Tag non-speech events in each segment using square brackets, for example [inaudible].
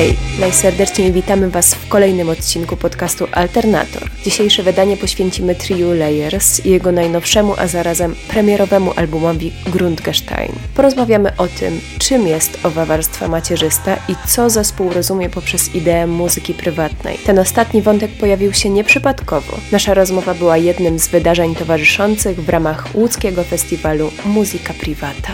Hej, najserdeczniej witamy Was w kolejnym odcinku podcastu Alternator. Dzisiejsze wydanie poświęcimy triu Layers i jego najnowszemu, a zarazem premierowemu albumowi Grundgestein. Porozmawiamy o tym, czym jest owa warstwa macierzysta i co zespół rozumie poprzez ideę muzyki prywatnej. Ten ostatni wątek pojawił się nieprzypadkowo. Nasza rozmowa była jednym z wydarzeń towarzyszących w ramach łódzkiego festiwalu Muzyka Privata.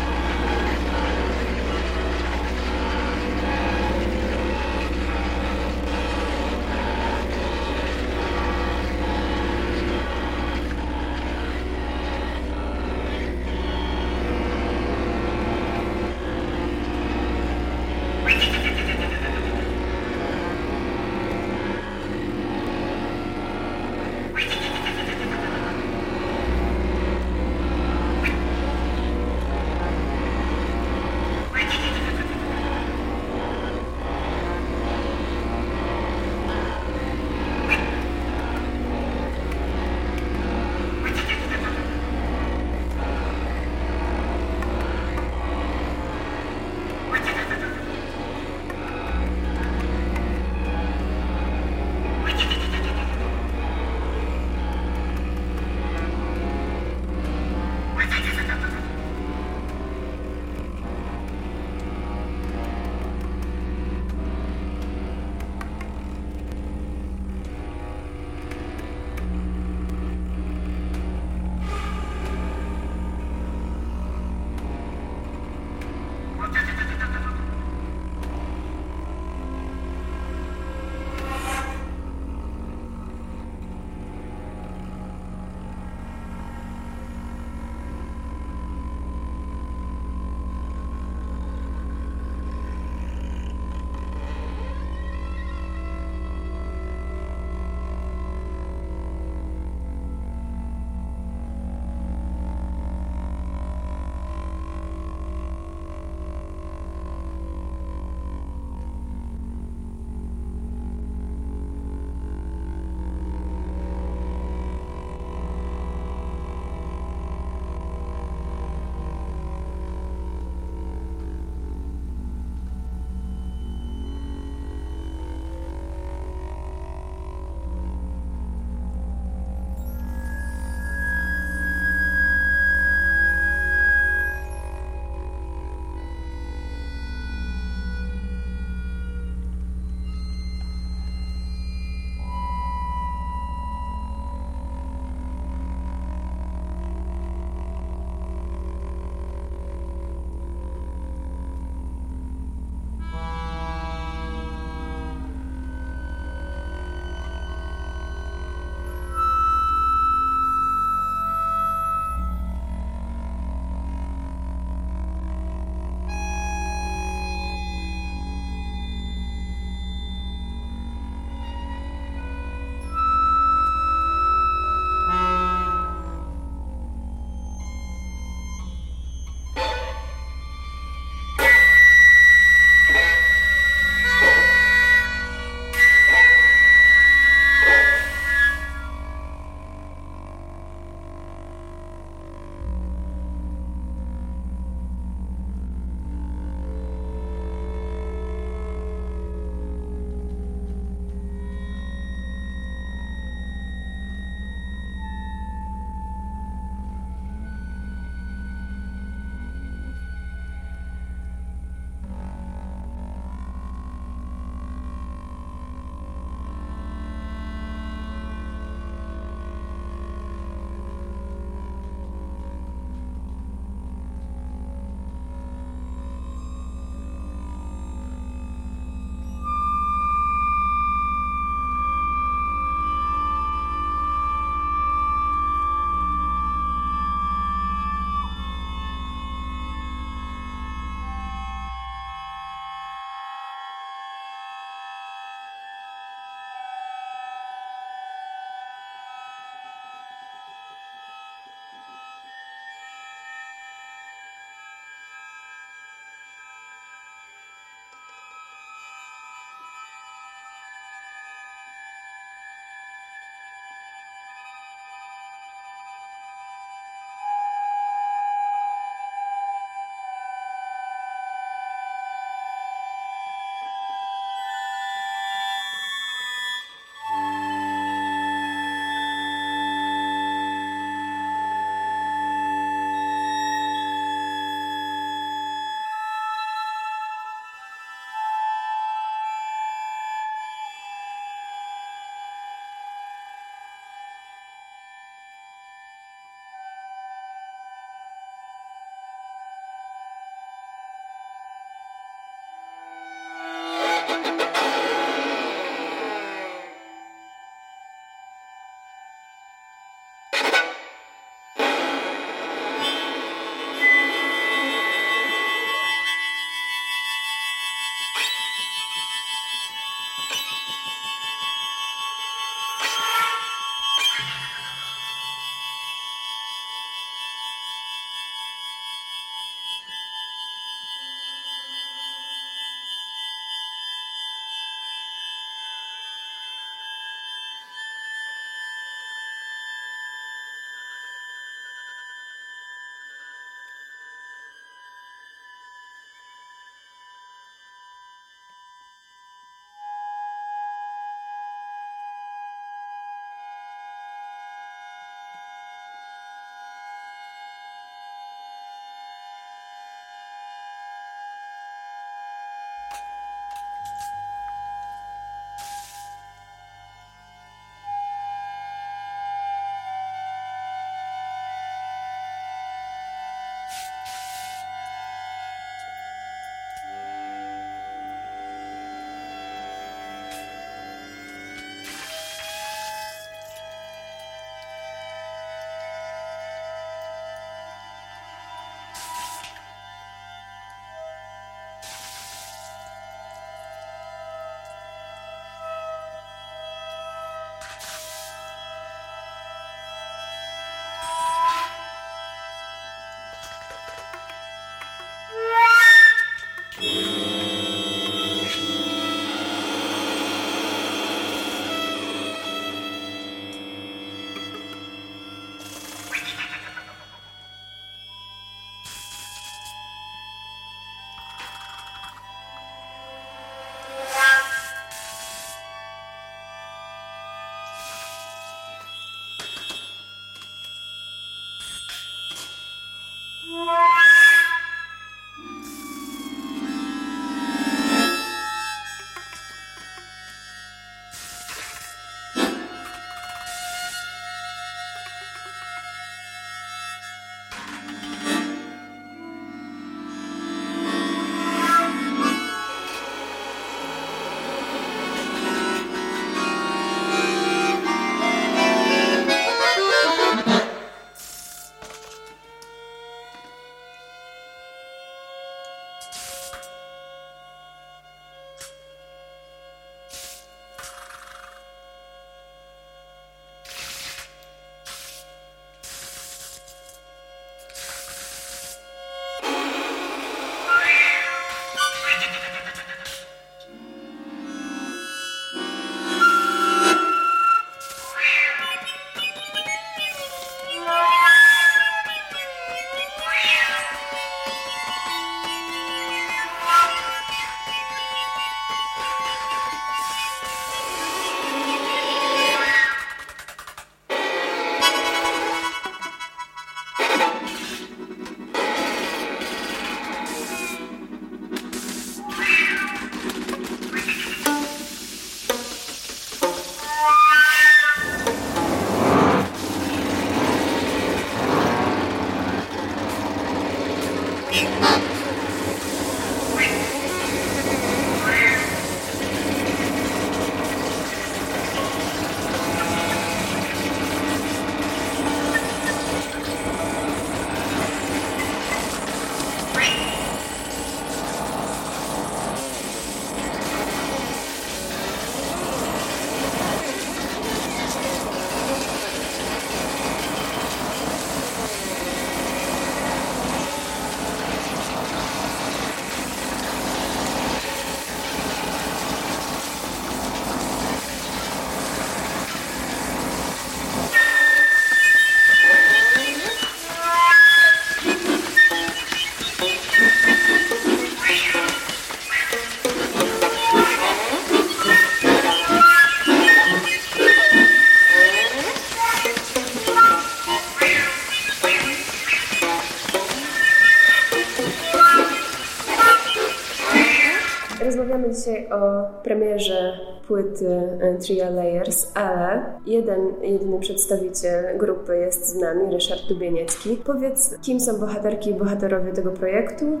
Premierze płyty e, Tria Layers, ale jeden, jedyny przedstawiciel grupy jest z nami, Ryszard Dubieniecki. Powiedz, kim są bohaterki i bohaterowie tego projektu?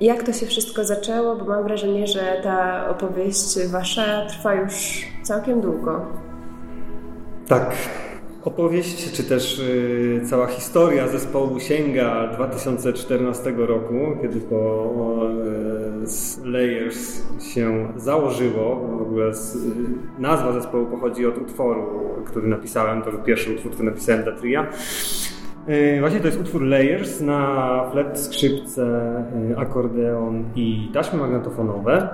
Jak to się wszystko zaczęło? Bo mam wrażenie, że ta opowieść wasza trwa już całkiem długo. Tak, Opowieść, czy też y, cała historia zespołu sięga 2014 roku, kiedy to y, Layers się założyło. W ogóle y, nazwa zespołu pochodzi od utworu, który napisałem. To był pierwszy utwór, który napisałem dla Tria. Właśnie to jest utwór Layers na flet, skrzypce, akordeon i taśmy magnetofonowe.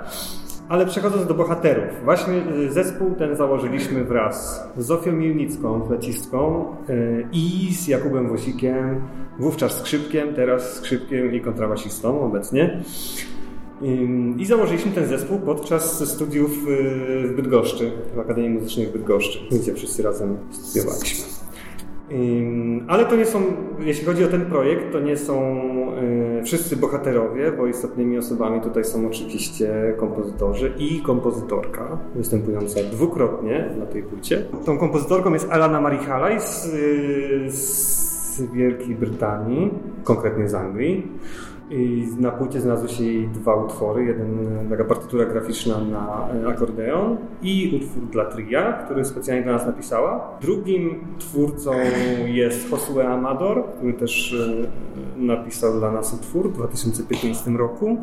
Ale przechodząc do bohaterów, właśnie y, zespół ten założyliśmy wraz z Zofią Milnicką, flecistką y, i z Jakubem Wosikiem, wówczas skrzypkiem, teraz skrzypkiem i kontrabasistą obecnie. I założyliśmy ten zespół podczas studiów y, w Bydgoszczy, w Akademii Muzycznej w Bydgoszczy, gdzie wszyscy razem studiowaliśmy. Ale to nie są, jeśli chodzi o ten projekt, to nie są y, wszyscy bohaterowie, bo istotnymi osobami tutaj są oczywiście kompozytorzy i kompozytorka, występująca dwukrotnie na tej płycie. Tą kompozytorką jest Alana Marihalaj z, z Wielkiej Brytanii, konkretnie z Anglii. I na płycie znalazły się jej dwa utwory. Jeden taka partytura graficzna na akordeon i utwór dla tria, który specjalnie dla nas napisała. Drugim twórcą jest Josue Amador, który też e, napisał dla nas utwór w 2015 roku.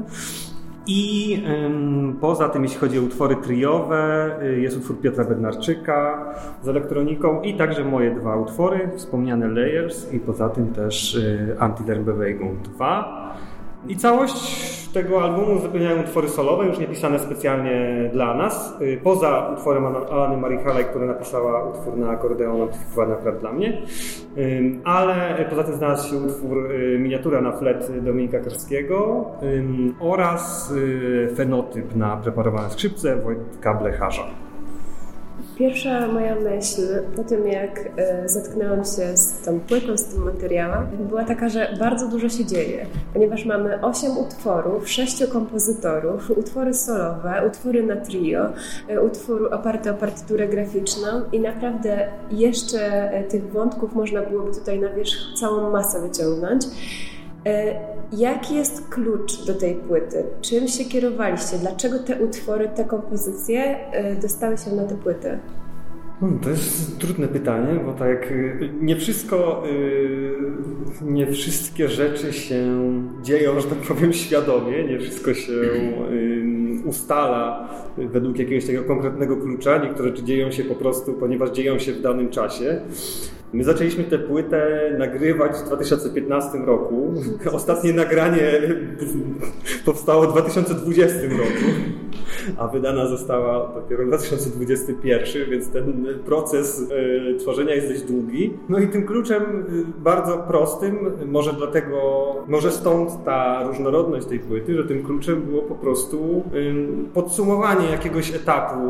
I ym, poza tym, jeśli chodzi o utwory triowe, y, jest utwór Piotra Bednarczyka z elektroniką i także moje dwa utwory, wspomniane Layers i poza tym też y, Anti-Lerbewegung 2. I całość tego albumu uzupełniają utwory solowe, już nie pisane specjalnie dla nas. Y, poza utworem Alany Marihalaj, która napisała utwór na akordeon amplifikowany akurat dla mnie. Ale poza tym znalazł się utwór y, Miniatura na flet Dominika Karskiego oraz y, fenotyp na preparowane skrzypce Wojtka Blecharza. Pierwsza moja myśl po tym, jak e, zetknęłam się z tą płytą, z tym materiałem, była taka, że bardzo dużo się dzieje, ponieważ mamy osiem utworów, sześciu kompozytorów, utwory solowe, utwory na trio, e, utwór oparty o partyturę graficzną i naprawdę jeszcze e, tych wątków można byłoby tutaj na wierzch całą masę wyciągnąć. Jaki jest klucz do tej płyty? Czym się kierowaliście? Dlaczego te utwory, te kompozycje dostały się na tę płytę? Hmm, to jest trudne pytanie, bo tak y, nie wszystko, y, nie wszystkie rzeczy się dzieją, że tak powiem, świadomie, nie wszystko się y, ustala według jakiegoś takiego konkretnego klucza. Niektóre rzeczy dzieją się po prostu, ponieważ dzieją się w danym czasie. My zaczęliśmy tę płytę nagrywać w 2015 roku. [laughs] Ostatnie nagranie [laughs] powstało w 2020 roku, a wydana została dopiero w 2021, więc ten proces e, tworzenia jest dość długi. No i tym kluczem e, bardzo prostym, może dlatego, może stąd ta różnorodność tej płyty, że tym kluczem było po prostu podsumowanie jakiegoś etapu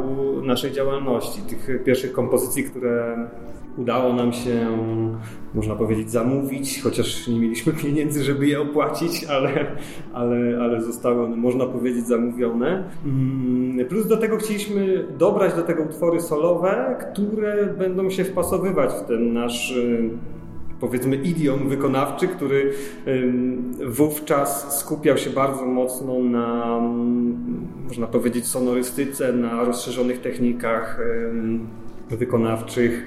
naszej działalności, tych pierwszych kompozycji, które udało nam się, można powiedzieć, zamówić, chociaż nie mieliśmy pieniędzy, żeby je opłacić, ale, ale, ale zostały one, można powiedzieć, zamówione. Mm, plus do tego chcieliśmy dobrać do tego utwory solowe, które będą się wpasowywać w ten nasz y, powiedzmy idiom wykonawczy, który wówczas skupiał się bardzo mocno na, można powiedzieć, sonorystyce, na rozszerzonych technikach wykonawczych.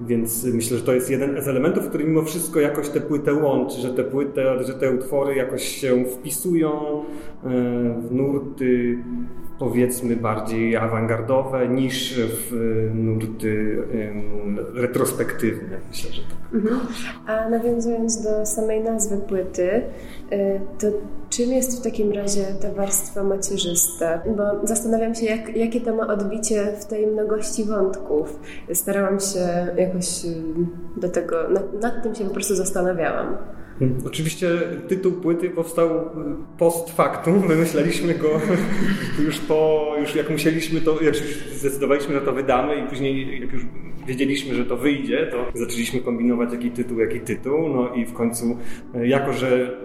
Więc myślę, że to jest jeden z elementów, który mimo wszystko jakoś tę płytę łączy, że te płyty, że te utwory jakoś się wpisują e, w nurty powiedzmy bardziej awangardowe niż w nurty retrospektywne. Myślę, że tak. Mhm. A nawiązując do samej nazwy płyty, y, to czym jest w takim razie ta warstwa macierzysta? Bo zastanawiam się, jak, jakie to ma odbicie w tej mnogości wątków. Starałam się jakoś y, do tego, nad, nad tym się po prostu zastanawiałam. Hmm. Oczywiście tytuł płyty powstał post factum. [laughs] Wymyśleliśmy go [laughs] już po, już jak musieliśmy to, jak już zdecydowaliśmy, że to wydamy i później jak już wiedzieliśmy, że to wyjdzie, to zaczęliśmy kombinować jaki tytuł, jaki tytuł. No i w końcu, jako że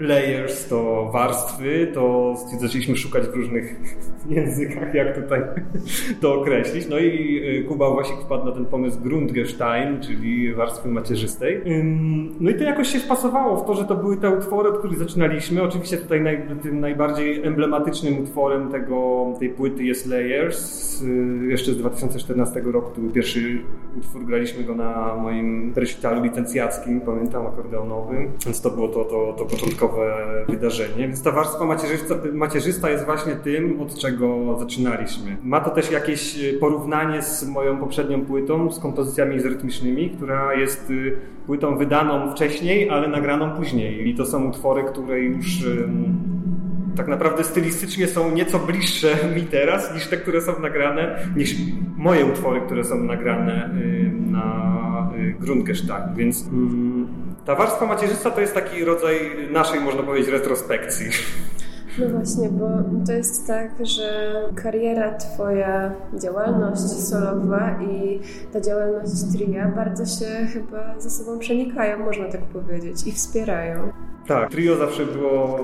layers to warstwy, to zaczęliśmy szukać w różnych [laughs] językach, jak tutaj [laughs] to określić. No i y, Kuba Łasik wpadł na ten pomysł Grundgestein, czyli warstwy macierzystej. No i to jakoś się wpasowało w to, że to były te utwory, od których zaczynaliśmy. Oczywiście tutaj naj, tym najbardziej emblematycznym utworem tego, tej płyty jest Layers, y, jeszcze z 2014 roku. To był pierwszy utwór, graliśmy go na moim recitalu licencjackim, pamiętam, akordeonowym, więc to było to, to, to początkowe wydarzenie. Więc ta warstwa macierzysta, macierzysta jest właśnie tym, od czego zaczynaliśmy. Ma to też jakieś y, porównanie z moją poprzednią płytą, z kompozycjami rytmicznymi, która jest y, płytą wydaną wcześniej, ale nagraną później. I to są utwory, które już tak naprawdę stylistycznie są nieco bliższe mi teraz niż te, które są nagrane, niż moje utwory, które są nagrane na Grundgestalt. Więc mm, ta warstwa macierzysta to jest taki rodzaj naszej, można powiedzieć, retrospekcji. No właśnie, bo to jest tak, że kariera Twoja, działalność solowa i ta działalność tria bardzo się chyba ze sobą przenikają, można tak powiedzieć, i wspierają. Tak, trio zawsze było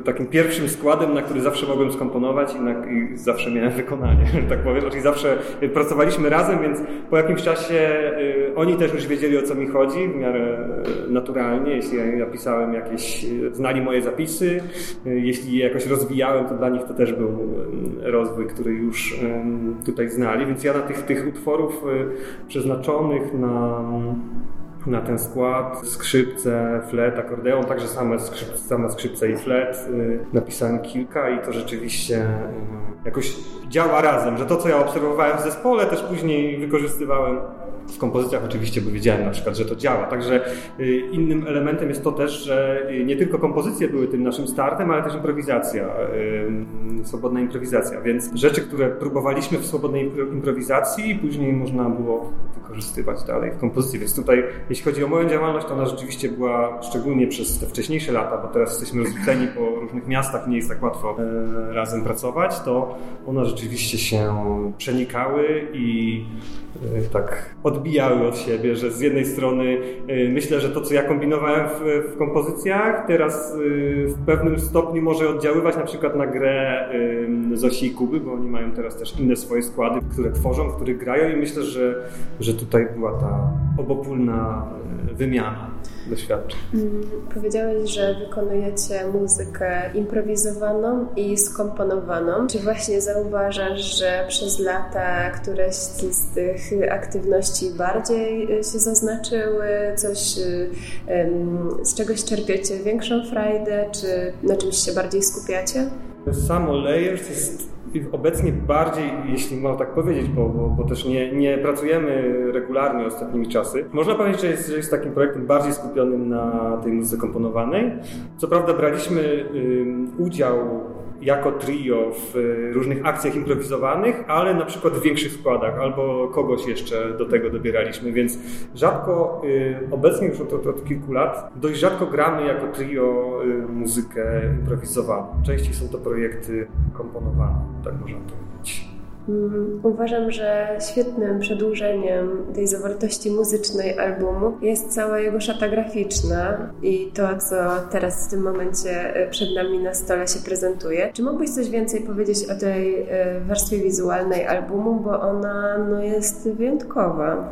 e, takim pierwszym składem, na który zawsze mogłem skomponować i, na, i zawsze miałem wykonanie, [laughs] że tak powiem. Czyli zawsze pracowaliśmy razem, więc po jakimś czasie y, oni też już wiedzieli o co mi chodzi w miarę naturalnie. Jeśli ja pisałem jakieś, znali moje zapisy, y, jeśli je jakoś rozwijałem, to dla nich to też był y, rozwój, który już y, tutaj znali. Więc ja na tych, tych utworów y, przeznaczonych na na ten skład. Skrzypce, flet, akordeon, także same skrzypce, same skrzypce i flet. Y, napisałem kilka i to rzeczywiście y, jakoś działa razem, że to, co ja obserwowałem w zespole, też później wykorzystywałem w kompozycjach oczywiście, bo wiedziałem na przykład, że to działa. Także y, innym elementem jest to też, że y, nie tylko kompozycje były tym naszym startem, ale też improwizacja, y, swobodna improwizacja. Więc rzeczy, które próbowaliśmy w swobodnej improwizacji, później można było wykorzystywać dalej w kompozycji. Więc tutaj, jeśli chodzi o moją działalność, to ona rzeczywiście była szczególnie przez te wcześniejsze lata, bo teraz jesteśmy rozrzuceni po różnych miastach, nie jest tak łatwo razem pracować, to one rzeczywiście się przenikały i tak odbijały od siebie, że z jednej strony y, myślę, że to, co ja kombinowałem w, w kompozycjach, teraz y, w pewnym stopniu może oddziaływać na przykład na grę y, Zosi i Kuby, bo oni mają teraz też inne swoje składy, które tworzą, w których grają i myślę, że, że tutaj była ta obopólna wymiana doświadczeń. Mm, powiedziałeś, że wykonujecie muzykę improwizowaną i skomponowaną. Czy właśnie zauważasz, że przez lata któreś z tych aktywności bardziej się zaznaczyły? Coś, z czegoś czerpiecie większą frajdę? Czy na czymś się bardziej skupiacie? Samo Layers jest obecnie bardziej, jeśli można tak powiedzieć, bo, bo, bo, też nie, nie pracujemy regularnie ostatnimi czasy, można powiedzieć, że jest, że jest takim projektem bardziej skupionym na tej muzyce komponowanej. Co prawda braliśmy y, udział jako trio w y, różnych akcjach improwizowanych, ale na przykład w większych składach, albo kogoś jeszcze do tego dobieraliśmy, więc rzadko, y, obecnie już od, od, od kilku lat, dość rzadko gramy jako trio y, muzykę improwizowaną. Częściej są to projekty komponowane, tak można powiedzieć. Mm, uważam, że świetnym przedłużeniem tej zawartości muzycznej albumu jest cała jego szata graficzna i to, co teraz w tym momencie e, przed nami na stole się prezentuje. Czy mógłbyś coś więcej powiedzieć o tej e, warstwie wizualnej albumu, bo ona no, jest wyjątkowa?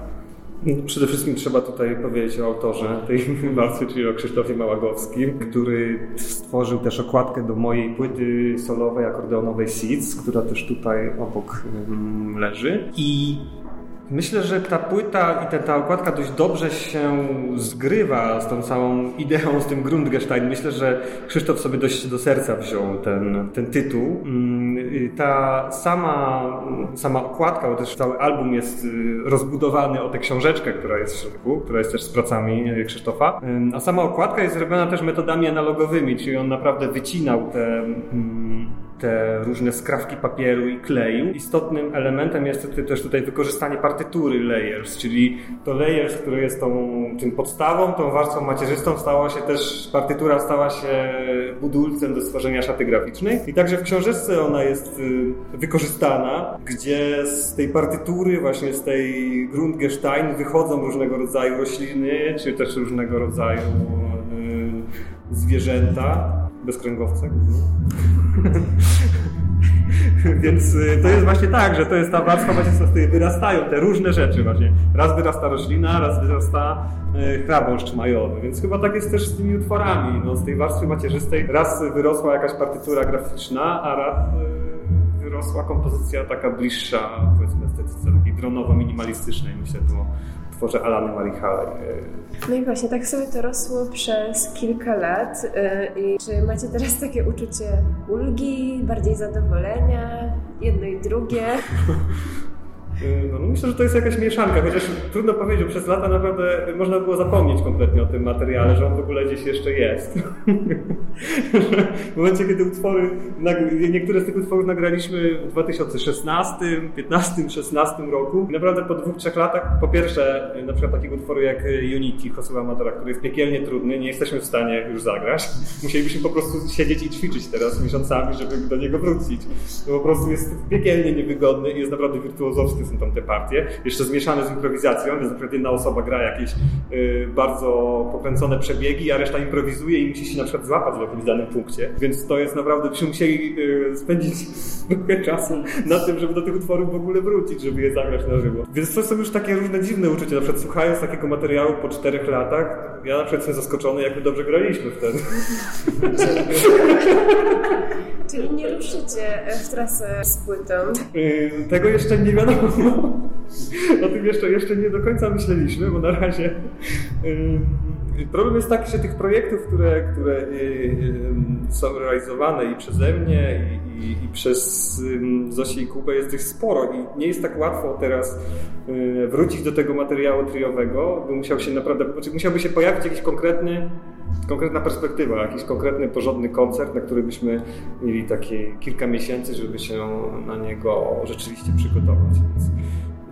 Przede wszystkim trzeba tutaj powiedzieć o autorze tej [laughs] warstwy, czyli o Krzysztofie Małagowskim, który stworzył też okładkę do mojej płyty solowej, akordeonowej Seeds, która też tutaj obok leży. I Myślę, że ta płyta i ta, ta okładka dość dobrze się zgrywa z tą całą ideą, z tym Grundgestein. Myślę, że Krzysztof sobie dość do serca wziął ten, ten tytuł. Mm, ta sama, sama okładka, bo też cały album jest y, rozbudowany o tę książeczkę, która jest w środku, która jest też z pracami Krzysztofa. A sama okładka jest zrobiona też metodami analogowymi, czyli on naprawdę wycinał te mm, te różne skrawki papieru i kleju. Istotnym elementem jest też tutaj wykorzystanie partytury layers, czyli to layers, który jest tą, tym podstawą, tą warstwą macierzystą, stała się też, partytura stała się budulcem do stworzenia szaty graficznej. I także w książeczce ona jest y, wykorzystana, gdzie z tej partytury, właśnie z tej Grundgestein wychodzą różnego rodzaju rośliny, czy też różnego rodzaju y, zwierzęta, bezkręgowce. [laughs] Więc y, to jest właśnie tak, że to jest ta warstwa, właśnie z której wyrastają te różne rzeczy właśnie. Raz wyrasta roślina, raz wyrasta y, chrabąszcz majowy. Więc chyba tak jest też z tymi utworami. No, z tej warstwy macierzystej raz wyrosła jakaś partytura graficzna, a raz y, wyrosła kompozycja taka bliższa, powiedzmy, estetyce takiej dronowo-minimalistycznej. Myślę tu o tworze Alany Halley. No i właśnie tak sobie to rosło przez kilka lat. I czy macie teraz takie uczucie ulgi, bardziej zadowolenia, jedno i drugie? [laughs] No, no myślę, że to jest jakaś mieszanka, chociaż trudno powiedzieć, przez lata naprawdę można było zapomnieć kompletnie o tym materiale, że on w ogóle gdzieś jeszcze jest. w momencie, kiedy utwory, niektóre z tych utworów nagraliśmy w 2016, 15, 16 roku, naprawdę po dwóch, trzech latach, po pierwsze, na przykład takiego utworu jak Unity Josué Amadora, który jest piekielnie trudny, nie jesteśmy w stanie już zagrać. Musielibyśmy po prostu siedzieć i ćwiczyć teraz miesiącami, żeby do niego wrócić. To po prostu jest piekielnie niewygodny i jest naprawdę wirtuozowski są tam te partie, jeszcze zmieszane z improwizacją, więc na przykład jedna osoba gra jakieś y, bardzo pokręcone przebiegi, a reszta improwizuje i musi się na przykład złapać w jakimś danym punkcie, więc to jest naprawdę, byśmy musieli y, spędzić [laughs] trochę czasu na tym, żeby do tych utworów w ogóle wrócić, żeby je zagrać na żywo. Więc to są już takie różne dziwne uczucia, na przykład słuchając takiego materiału po czterech latach, ja na przykład jestem zaskoczony, jak my dobrze graliśmy wtedy. [laughs] Czyli nie ruszycie w trasę z płytą? Y, tego jeszcze nie wiadomo. [laughs] O tym jeszcze, jeszcze nie do końca myśleliśmy, bo na razie y, problem jest taki, że tych projektów, które, które y, są realizowane i przeze mnie i, i, przez Zosię i Kubę jest ich sporo i nie jest tak łatwo teraz wrócić do tego materiału triowego, bo musiał się naprawdę, znaczy musiałby się pojawić jakiś konkretny konkretna perspektywa, jakiś konkretny, porządny koncert, na który byśmy mieli takie kilka miesięcy, żeby się na niego rzeczywiście przygotować. Więc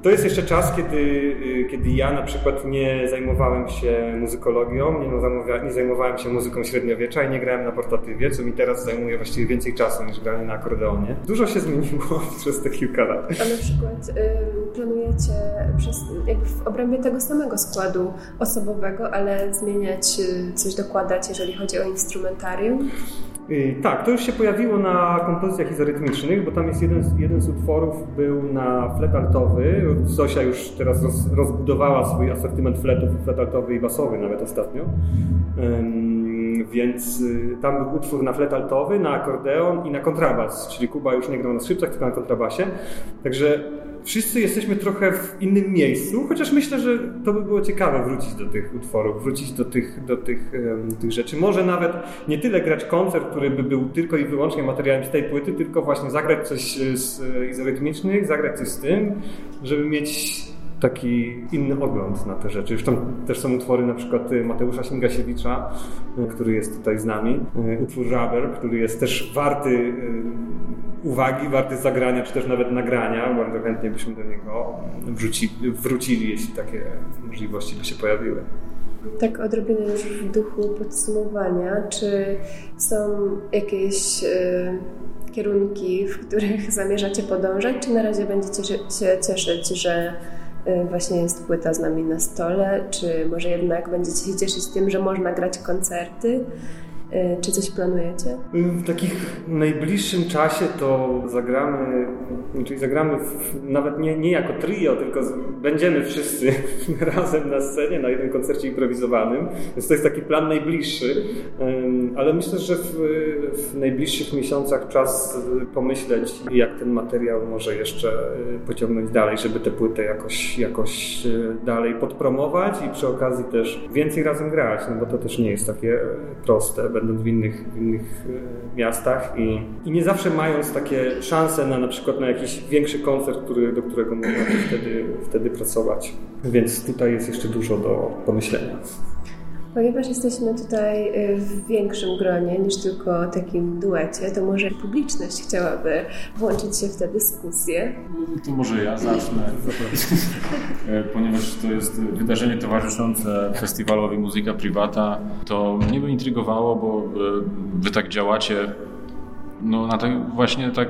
to jest jeszcze czas, kiedy, y, kiedy ja na przykład nie zajmowałem się muzykologią, nie, nie zajmowałem się muzyką średniowiecza i nie grałem na portatywie, co mi teraz zajmuje właściwie więcej czasu niż granie na akordeonie. Dużo się zmieniło [laughs] przez te kilka lat. A na przykład y, planujecie przez, jakby w obrębie tego samego składu osobowego, ale zmieniać, y, coś dokładać, jeżeli chodzi o instrumentarium? Y, tak, to już się pojawiło na kompozycjach izorytmicznych, bo tam jest jeden, jeden z utworów był na flet altowy. Zosia już teraz roz, rozbudowała swój asortyment fletów, flet altowy i basowy nawet ostatnio. więc y, tam był utwór na flet altowy, na akordeon i na kontrabas, czyli Kuba już nie grał na skrzypcach, tylko na kontrabasie. Także wszyscy jesteśmy trochę w innym miejscu, chociaż myślę, że to by było ciekawe wrócić do tych utworów, wrócić do tych, do tych, um, tych rzeczy. Może nawet nie tyle grać koncert, który by był tylko i wyłącznie materiałem z tej płyty, tylko właśnie zagrać coś z e, izorytmicznych, zagrać coś z tym, żeby mieć taki inny ogląd na te rzeczy. Tam też są utwory na przykład e, Mateusza Singasiewicza, e, który jest tutaj z nami, utwór Rubber, który jest też warty uwagi, warty zagrania, czy też nawet nagrania. Bardzo chętnie byśmy do niego wróci, wrócili, jeśli takie możliwości by się pojawiły. Tak odrobinę już w duchu podsumowania, czy są jakieś y, kierunki, w których zamierzacie podążać, czy na razie będziecie się cieszyć, że y, właśnie jest płyta z nami na stole, czy może jednak będziecie się cieszyć tym, że można grać koncerty, czy coś planujecie? W takich najbliższym czasie to zagramy, czyli zagramy w, nawet nie, nie jako trio, tylko z, będziemy wszyscy [laughs] razem na scenie na jednym koncercie improwizowanym. Więc to jest taki plan najbliższy, ale myślę, że w, w najbliższych miesiącach czas pomyśleć, jak ten materiał może jeszcze e, pociągnąć dalej, żeby tę płytę jakoś, jakoś dalej podpromować i przy okazji też więcej razem grać, no bo to też nie jest takie proste będąc w innych, w innych e, miastach i, i nie zawsze mając takie szanse na na przykład na jakiś większy koncert, który, do którego można wtedy, wtedy pracować. Więc tutaj jest jeszcze dużo do pomyślenia. Ponieważ jesteśmy tutaj y, w większym gronie niż tylko takim duecie, to może publiczność chciałaby włączyć się w tę dyskusję. To może ja zacznę, [laughs] e, ponieważ to jest wydarzenie towarzyszące festiwalowi Muzyka Privata. To mnie by intrygowało, bo e, wy tak działacie no, na tak, właśnie tak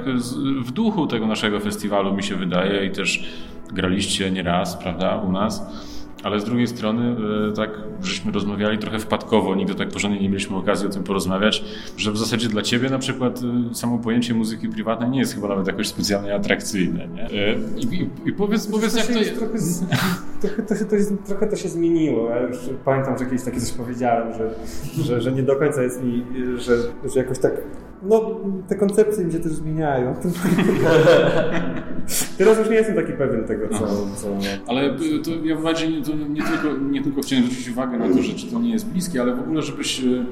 w duchu tego naszego festiwalu mi się wydaje i też graliście nieraz, prawda, u nas. Ale z drugiej strony e, tak żeśmy rozmawiali trochę wpadkowo, nigdy tak porządnie nie mieliśmy okazji o tym porozmawiać, że w zasadzie dla ciebie na przykład e, samo pojęcie muzyki prywatnej nie jest chyba nawet jakoś specjalnie atrakcyjne, nie? E, I, i, i powiedz, powiedz jak to jest... Trochę, [laughs] trochę, to, to jest, trochę to się zmieniło. Ja już pamiętam, że kiedyś takie coś powiedziałem, że, że, że nie do końca jest mi, że, że jakoś tak no, te koncepcje mi się też zmieniają. [laughs] Teraz już nie jestem taki pewien tego, co... co... Ale to ja bardziej to nie, tylko, nie tylko chciałem zwrócić uwagę na to, że czy to nie jest bliskie, ale w ogóle, żebyś e,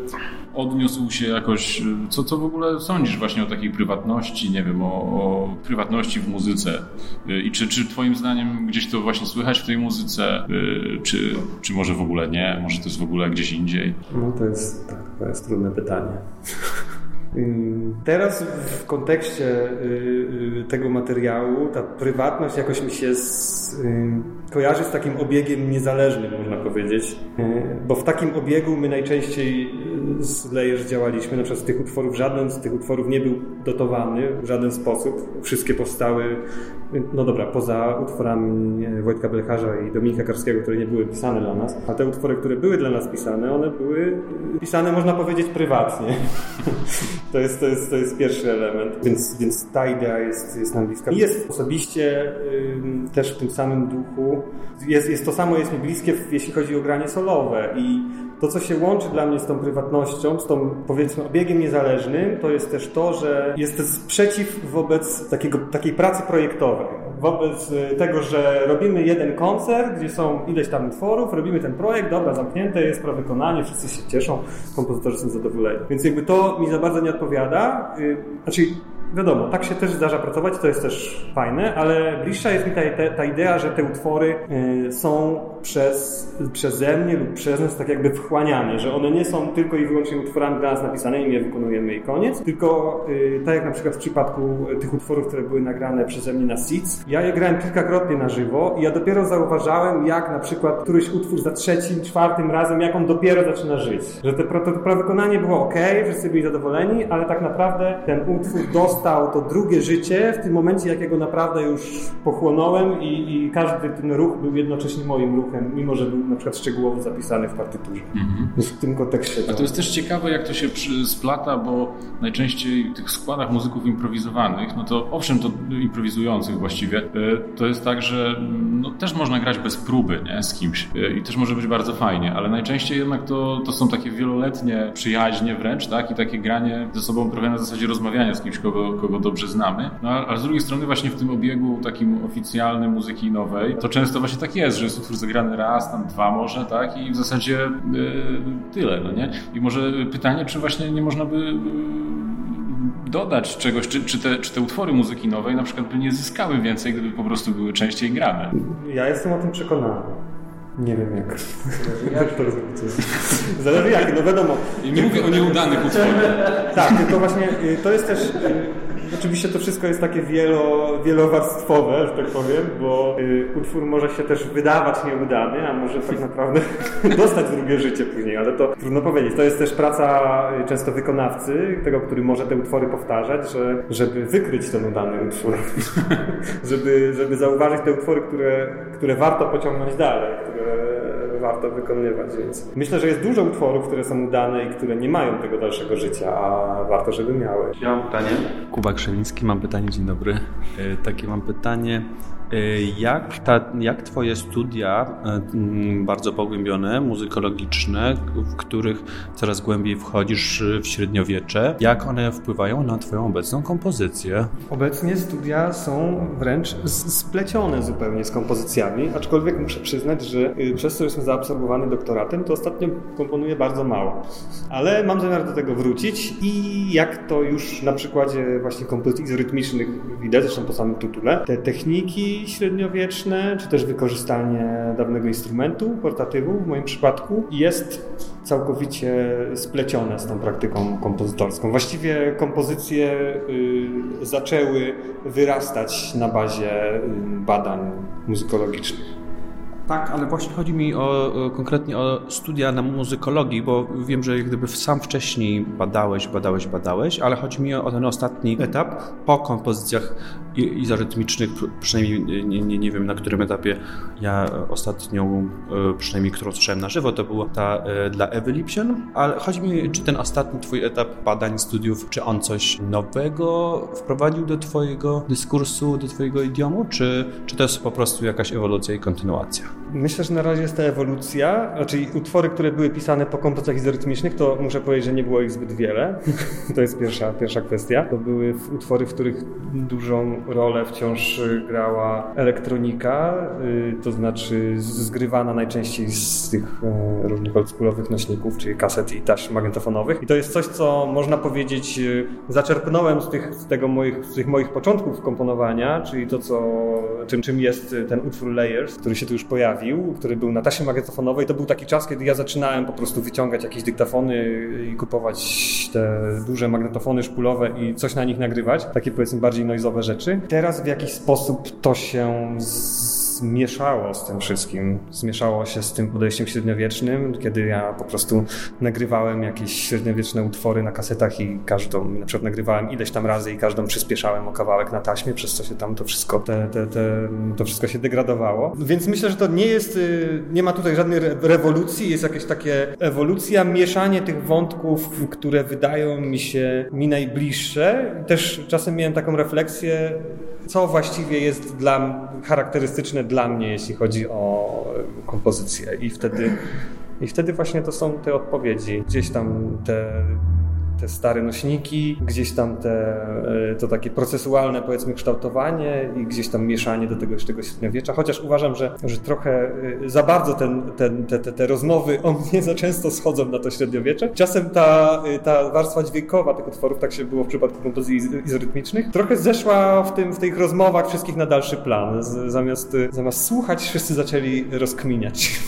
odniósł się jakoś... E, co, co w ogóle sądzisz właśnie o takiej prywatności, nie wiem, o, o prywatności w muzyce? E, I czy, czy twoim zdaniem gdzieś to właśnie słychać w tej muzyce? Czy, czy może w ogóle nie? Może to jest w ogóle gdzieś indziej? No to jest, tak, to jest trudne pytanie. [laughs] Teraz w kontekście y, y, tego materiału ta prywatność jakoś mi się z, y, kojarzy z takim obiegiem niezależnym, można powiedzieć. Bo w takim obiegu my najczęściej z Layers działaliśmy. Na przykład z tych utworów, żaden z tych utworów nie był dotowany w żaden sposób. Wszystkie powstały, no dobra, poza utworami Wojtka Blecharza i Dominika Karskiego, które nie były pisane dla nas. A te utwory, które były dla nas pisane, one były pisane, można powiedzieć, prywatnie. [laughs] To jest, to jest, to jest pierwszy element, więc, więc ta idea jest, jest nam bliska. Jest osobiście też w tym samym duchu, jest, jest to samo jest mi bliskie, jeśli chodzi o granie solowe i to, co się łączy dla mnie z tą prywatnością, z tą powiedzmy obiegiem niezależnym, to jest też to, że jest to sprzeciw wobec takiego, takiej pracy projektowej. Wobec y, tego, że robimy jeden koncert, gdzie są ileś tam utworów, robimy ten projekt, dobra, zamknięte jest pro wykonanie, wszyscy się cieszą, kompozytorzy są zadowoleni. Więc jakby to mi za bardzo nie odpowiada. Y, znaczy, wiadomo, tak się też zdarza pracować, to jest też fajne, ale bliższa jest mi ta, ta idea, że te utwory y, są przez, przeze mnie lub przez nas tak jakby wchłaniane, że one nie są tylko i wyłącznie utworami dla nas napisane i je wykonujemy i koniec, tylko y, tak jak na przykład w przypadku tych utworów, które były nagrane przeze mnie na Seeds, ja je grałem kilkakrotnie na żywo i ja dopiero zauważałem, jak na przykład któryś utwór za trzecim, czwartym razem, jak on dopiero zaczyna żyć. Że te, to, to wykonanie było ok, wszyscy byli zadowoleni, ale tak naprawdę ten utwór dostał to drugie życie w tym momencie, jakiego naprawdę już pochłonąłem i, i każdy ten ruch był jednocześnie moim ruchem, mimo że był na przykład szczegółowo zapisany w partyturze. Mhm. W tym kontekście. To... A to jest też ciekawe, jak to się splata, bo najczęściej w tych składach muzyków improwizowanych, no to owszem, to improwizujących właściwie, e, to jest tak, że no, też można grać bez próby nie, z kimś e, i też może być bardzo fajnie, ale najczęściej jednak to, to są takie wieloletnie przyjaźnie wręcz, tak? I takie granie ze sobą trochę na zasadzie rozmawiania z kimś, kogo, kogo dobrze znamy. No, a z drugiej strony właśnie w tym obiegu takim oficjalnym muzyki nowej, to często właśnie tak jest, że jest utwór zagrany raz, tam dwa może, tak? I w zasadzie yy, tyle, no nie? I może pytanie, czy właśnie nie można by yy, dodać czegoś, czy, czy, te, czy te utwory muzyki nowej na przykład by nie zyskały więcej, gdyby po prostu były częściej grane. Ja jestem o tym przekonany. Nie wiem jak. jak [laughs] to rozumieć? Zależy jak, no wiadomo. I nie mówię o nieudanych utworach. Tak, tylko właśnie y, to jest też y, Oczywiście to wszystko jest takie wielo, wielowarstwowe, że tak powiem, bo y, utwór może się też wydawać nieudany, a może tak [laughs] naprawdę [laughs] dostać drugie życie później, ale to trudno powiedzieć. To jest też praca y, często wykonawcy, tego, który może te utwory powtarzać, że, żeby wykryć ten udany utwór, [laughs] żeby, żeby zauważyć te utwory, które, które warto pociągnąć dalej, które warto wykonywać. Więc myślę, że jest dużo utworów, które są udane i które nie mają tego dalszego życia, a warto, żeby miały. Ja mam pytanie. Kuba Krzewiński, mam pytanie, dzień dobry. E, takie mam pytanie. E, jak, ta, jak Twoje studia, e, bardzo pogłębione, muzykologiczne, w których coraz głębiej wchodzisz w średniowiecze, jak one wpływają na Twoją obecną kompozycję? Obecnie studia są wręcz splecione zupełnie z kompozycjami, aczkolwiek muszę przyznać, że y, przez to, że jestem zaabsorbowany doktoratem, to ostatnio komponuję bardzo mało. Ale mam zamiar do tego wrócić i jak to już na przykładzie właśnie kompozycji rytmicznych widać, zresztą po samym tytule, te techniki średniowieczne, czy też wykorzystanie dawnego instrumentu, portatywu w moim przypadku, jest całkowicie splecione z tą praktyką kompozytorską. Właściwie kompozycje y, zaczęły wyrastać na bazie y, badań muzykologicznych. Tak, ale właśnie chodzi mi o, konkretnie o studia na muzykologii, bo wiem, że gdyby sam wcześniej badałeś, badałeś, badałeś, ale chodzi mi o ten ostatni etap po kompozycjach izorytmicznych, przynajmniej nie, nie, nie wiem na którym etapie ja ostatnią, e, przynajmniej którą słyszałem na żywo, to była ta e, dla Ewy Lipsian, ale chodzi mi, czy ten ostatni twój etap badań, studiów, czy on coś nowego wprowadził do twojego dyskursu, do twojego idiomu, czy, czy to jest po prostu jakaś ewolucja i kontynuacja? Myślę, że na razie jest ta ewolucja, znaczy utwory, które były pisane po kompozycjach izorytmicznych, to muszę powiedzieć, że nie było ich zbyt wiele. [laughs] to jest pierwsza, pierwsza kwestia. To były utwory, w których dużą rolę wciąż grała elektronika, y, to znaczy zgrywana najczęściej z tych e, różnych oldschoolowych nośników, czyli kaset i taśm magnetofonowych. I to jest coś, co można powiedzieć, y, zaczerpnąłem z tych, z tego moich, z tych moich początków komponowania, czyli to, co, czym, czym jest ten utwór Layers, który się tu już pojawił, który był na taśmie magnetofonowej. To był taki czas, kiedy ja zaczynałem po prostu wyciągać jakieś dyktafony i kupować te duże magnetofony szpulowe i coś na nich nagrywać, takie powiedzmy bardziej noizowe rzeczy. Teraz w jakiś sposób to się z zmieszało z tym wszystkim. Zmieszało się z tym podejściem średniowiecznym, kiedy ja po prostu nagrywałem jakieś średniowieczne utwory na kasetach i każdą, na przykład nagrywałem ileś tam razy i każdą przyspieszałem o kawałek na taśmie, przez co się tam to wszystko, te, te, te, to wszystko się degradowało. Więc myślę, że to nie jest, y, nie ma tutaj żadnej rewolucji, jest jakieś takie ewolucja, mieszanie tych wątków, które wydają mi się mi najbliższe. Też czasem miałem taką refleksję, co właściwie jest dla, charakterystyczne dla mnie, jeśli chodzi o kompozycję. I wtedy, I wtedy właśnie to są te odpowiedzi. Gdzieś tam te te stare nośniki, gdzieś tam te, e, to takie procesualne powiedzmy kształtowanie i gdzieś tam mieszanie do tego, tego średniowiecza, chociaż uważam, że, że trochę e, za bardzo ten, ten, te, te, te rozmowy o mnie za często schodzą na to średniowiecze. Czasem ta, e, ta warstwa dźwiękowa tych utworów, tak się było w przypadku kompozycji izorytmicznych, trochę zeszła w, tym, w tych rozmowach wszystkich na dalszy plan. Zamiast, zamiast słuchać, wszyscy zaczęli rozkminiać.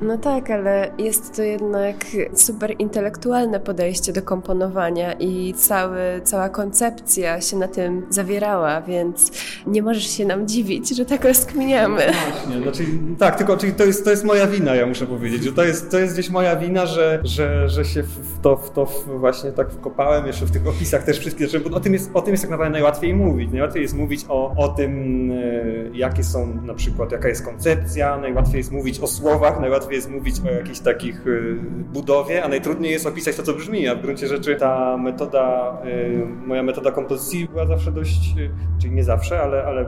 No tak, ale jest to jednak super intelektualne podejście do komponowania i cały, cała koncepcja się na tym zawierała, więc nie możesz się nam dziwić, że tak rozkminiamy. No właśnie, znaczy, tak, tylko czyli to, jest, to jest moja wina, ja muszę powiedzieć, że to jest, to jest gdzieś moja wina, że, że, że się w to, w to właśnie tak wkopałem, jeszcze w tych opisach też wszystkie rzeczy, bo o tym jest, o tym jest tak naprawdę najłatwiej mówić. Najłatwiej jest mówić o, o tym, e, jakie są na przykład, jaka jest koncepcja, najłatwiej jest mówić o słowach, najłatwiej łatwiej jest mówić o jakiejś takich y, budowie, a najtrudniej jest opisać to, co brzmi, a w gruncie rzeczy ta metoda, y, moja metoda kompozycji była zawsze dość, y, czyli nie zawsze, ale, ale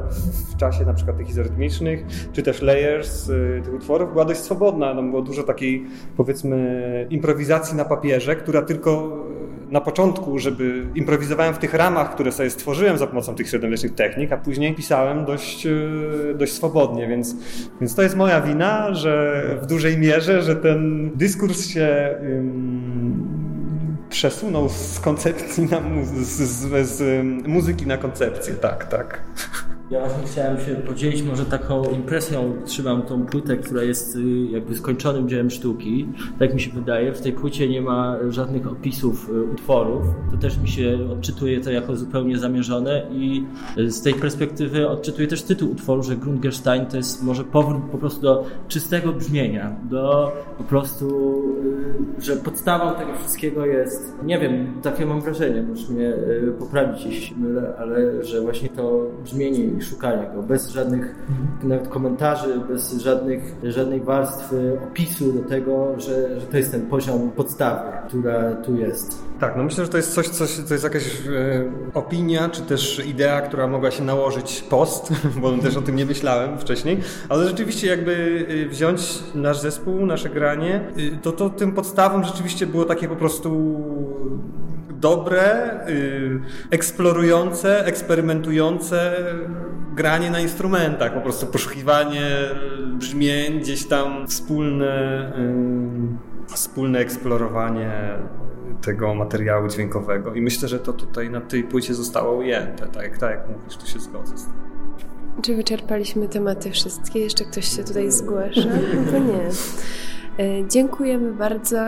w czasie na przykład tych izorytmicznych, czy też layers tych utworów była dość swobodna. Tam było dużo takiej, powiedzmy, improwizacji na papierze, która tylko na początku, żeby improwizowałem w tych ramach, które sobie stworzyłem za pomocą tych średniowiecznych technik, a później pisałem dość, dość swobodnie, więc, więc to jest moja wina, że w dużej mierze, że ten dyskurs się um, przesunął z koncepcji na z, z, z muzyki na koncepcję. Tak, tak. Ja właśnie chciałem się podzielić może taką impresją. Trzymam tą płytę, która jest y, jakby skończonym dziełem sztuki. Tak mi się wydaje. W tej płycie nie ma żadnych opisów y, utworów. To też mi się odczytuje to jako zupełnie zamierzone i y, z tej perspektywy odczytuję też tytuł utworu, że Grundgerstein to jest może powrót po prostu do czystego brzmienia, do po prostu, że podstawą tego wszystkiego jest, nie wiem, takie mam wrażenie, możesz mnie poprawić, jeśli się mylę, ale że właśnie to brzmienie szukania go, bez żadnych nawet komentarzy, bez żadnych, żadnej warstwy opisu do tego, że, że to jest ten poziom podstawy, która tu jest. Tak, no myślę, że to jest coś, coś to jest jakaś e, opinia, czy też idea, która mogła się nałożyć post, [laughs] bo też o tym nie myślałem wcześniej, ale rzeczywiście jakby e, wziąć nasz zespół, nasze granie, e, to, to tym podstawą rzeczywiście było takie po prostu dobre, y, eksplorujące, eksperymentujące granie na instrumentach, po prostu poszukiwanie brzmień, gdzieś tam wspólne, y, wspólne eksplorowanie tego materiału dźwiękowego i myślę, że to tutaj na tej płycie zostało ujęte, tak, tak jak mówisz, tu się zgodzę z tym. Czy wyczerpaliśmy tematy wszystkie? Jeszcze ktoś się tutaj zgłasza? [laughs] No to nie. Y, dziękujemy bardzo.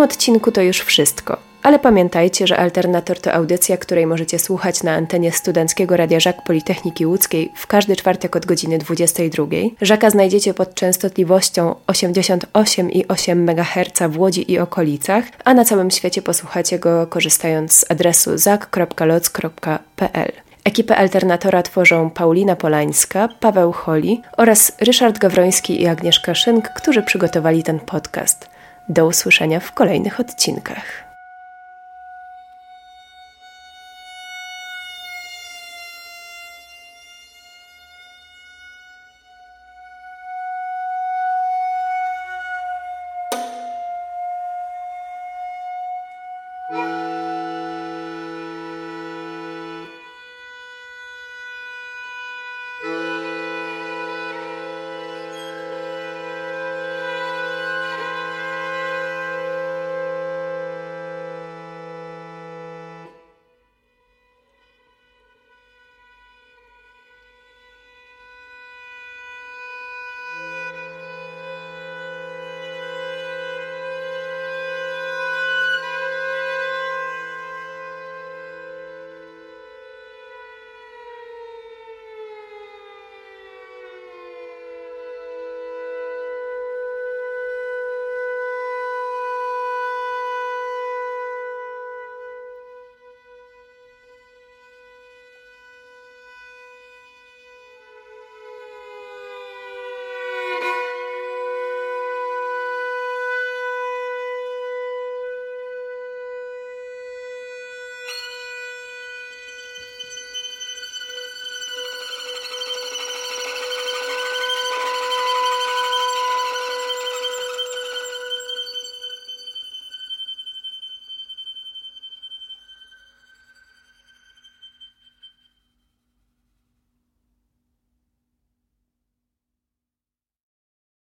Tym odcinku to już wszystko. Ale pamiętajcie, że Alternator to audycja, której możecie słuchać na antenie Studenckiego Radia Żak Politechniki Łódzkiej w każdy czwartek od godziny 22. Żaka znajdziecie pod częstotliwością 88,8 MHz w Łodzi i okolicach, a na całym świecie posłuchacie go korzystając z adresu zak.loc.pl. Ekipę Alternatora tworzą Paulina Polańska, Paweł Holi oraz Ryszard Gawroński i Agnieszka Szynk, którzy przygotowali ten podcast. Do usłyszenia w kolejnych odcinkach.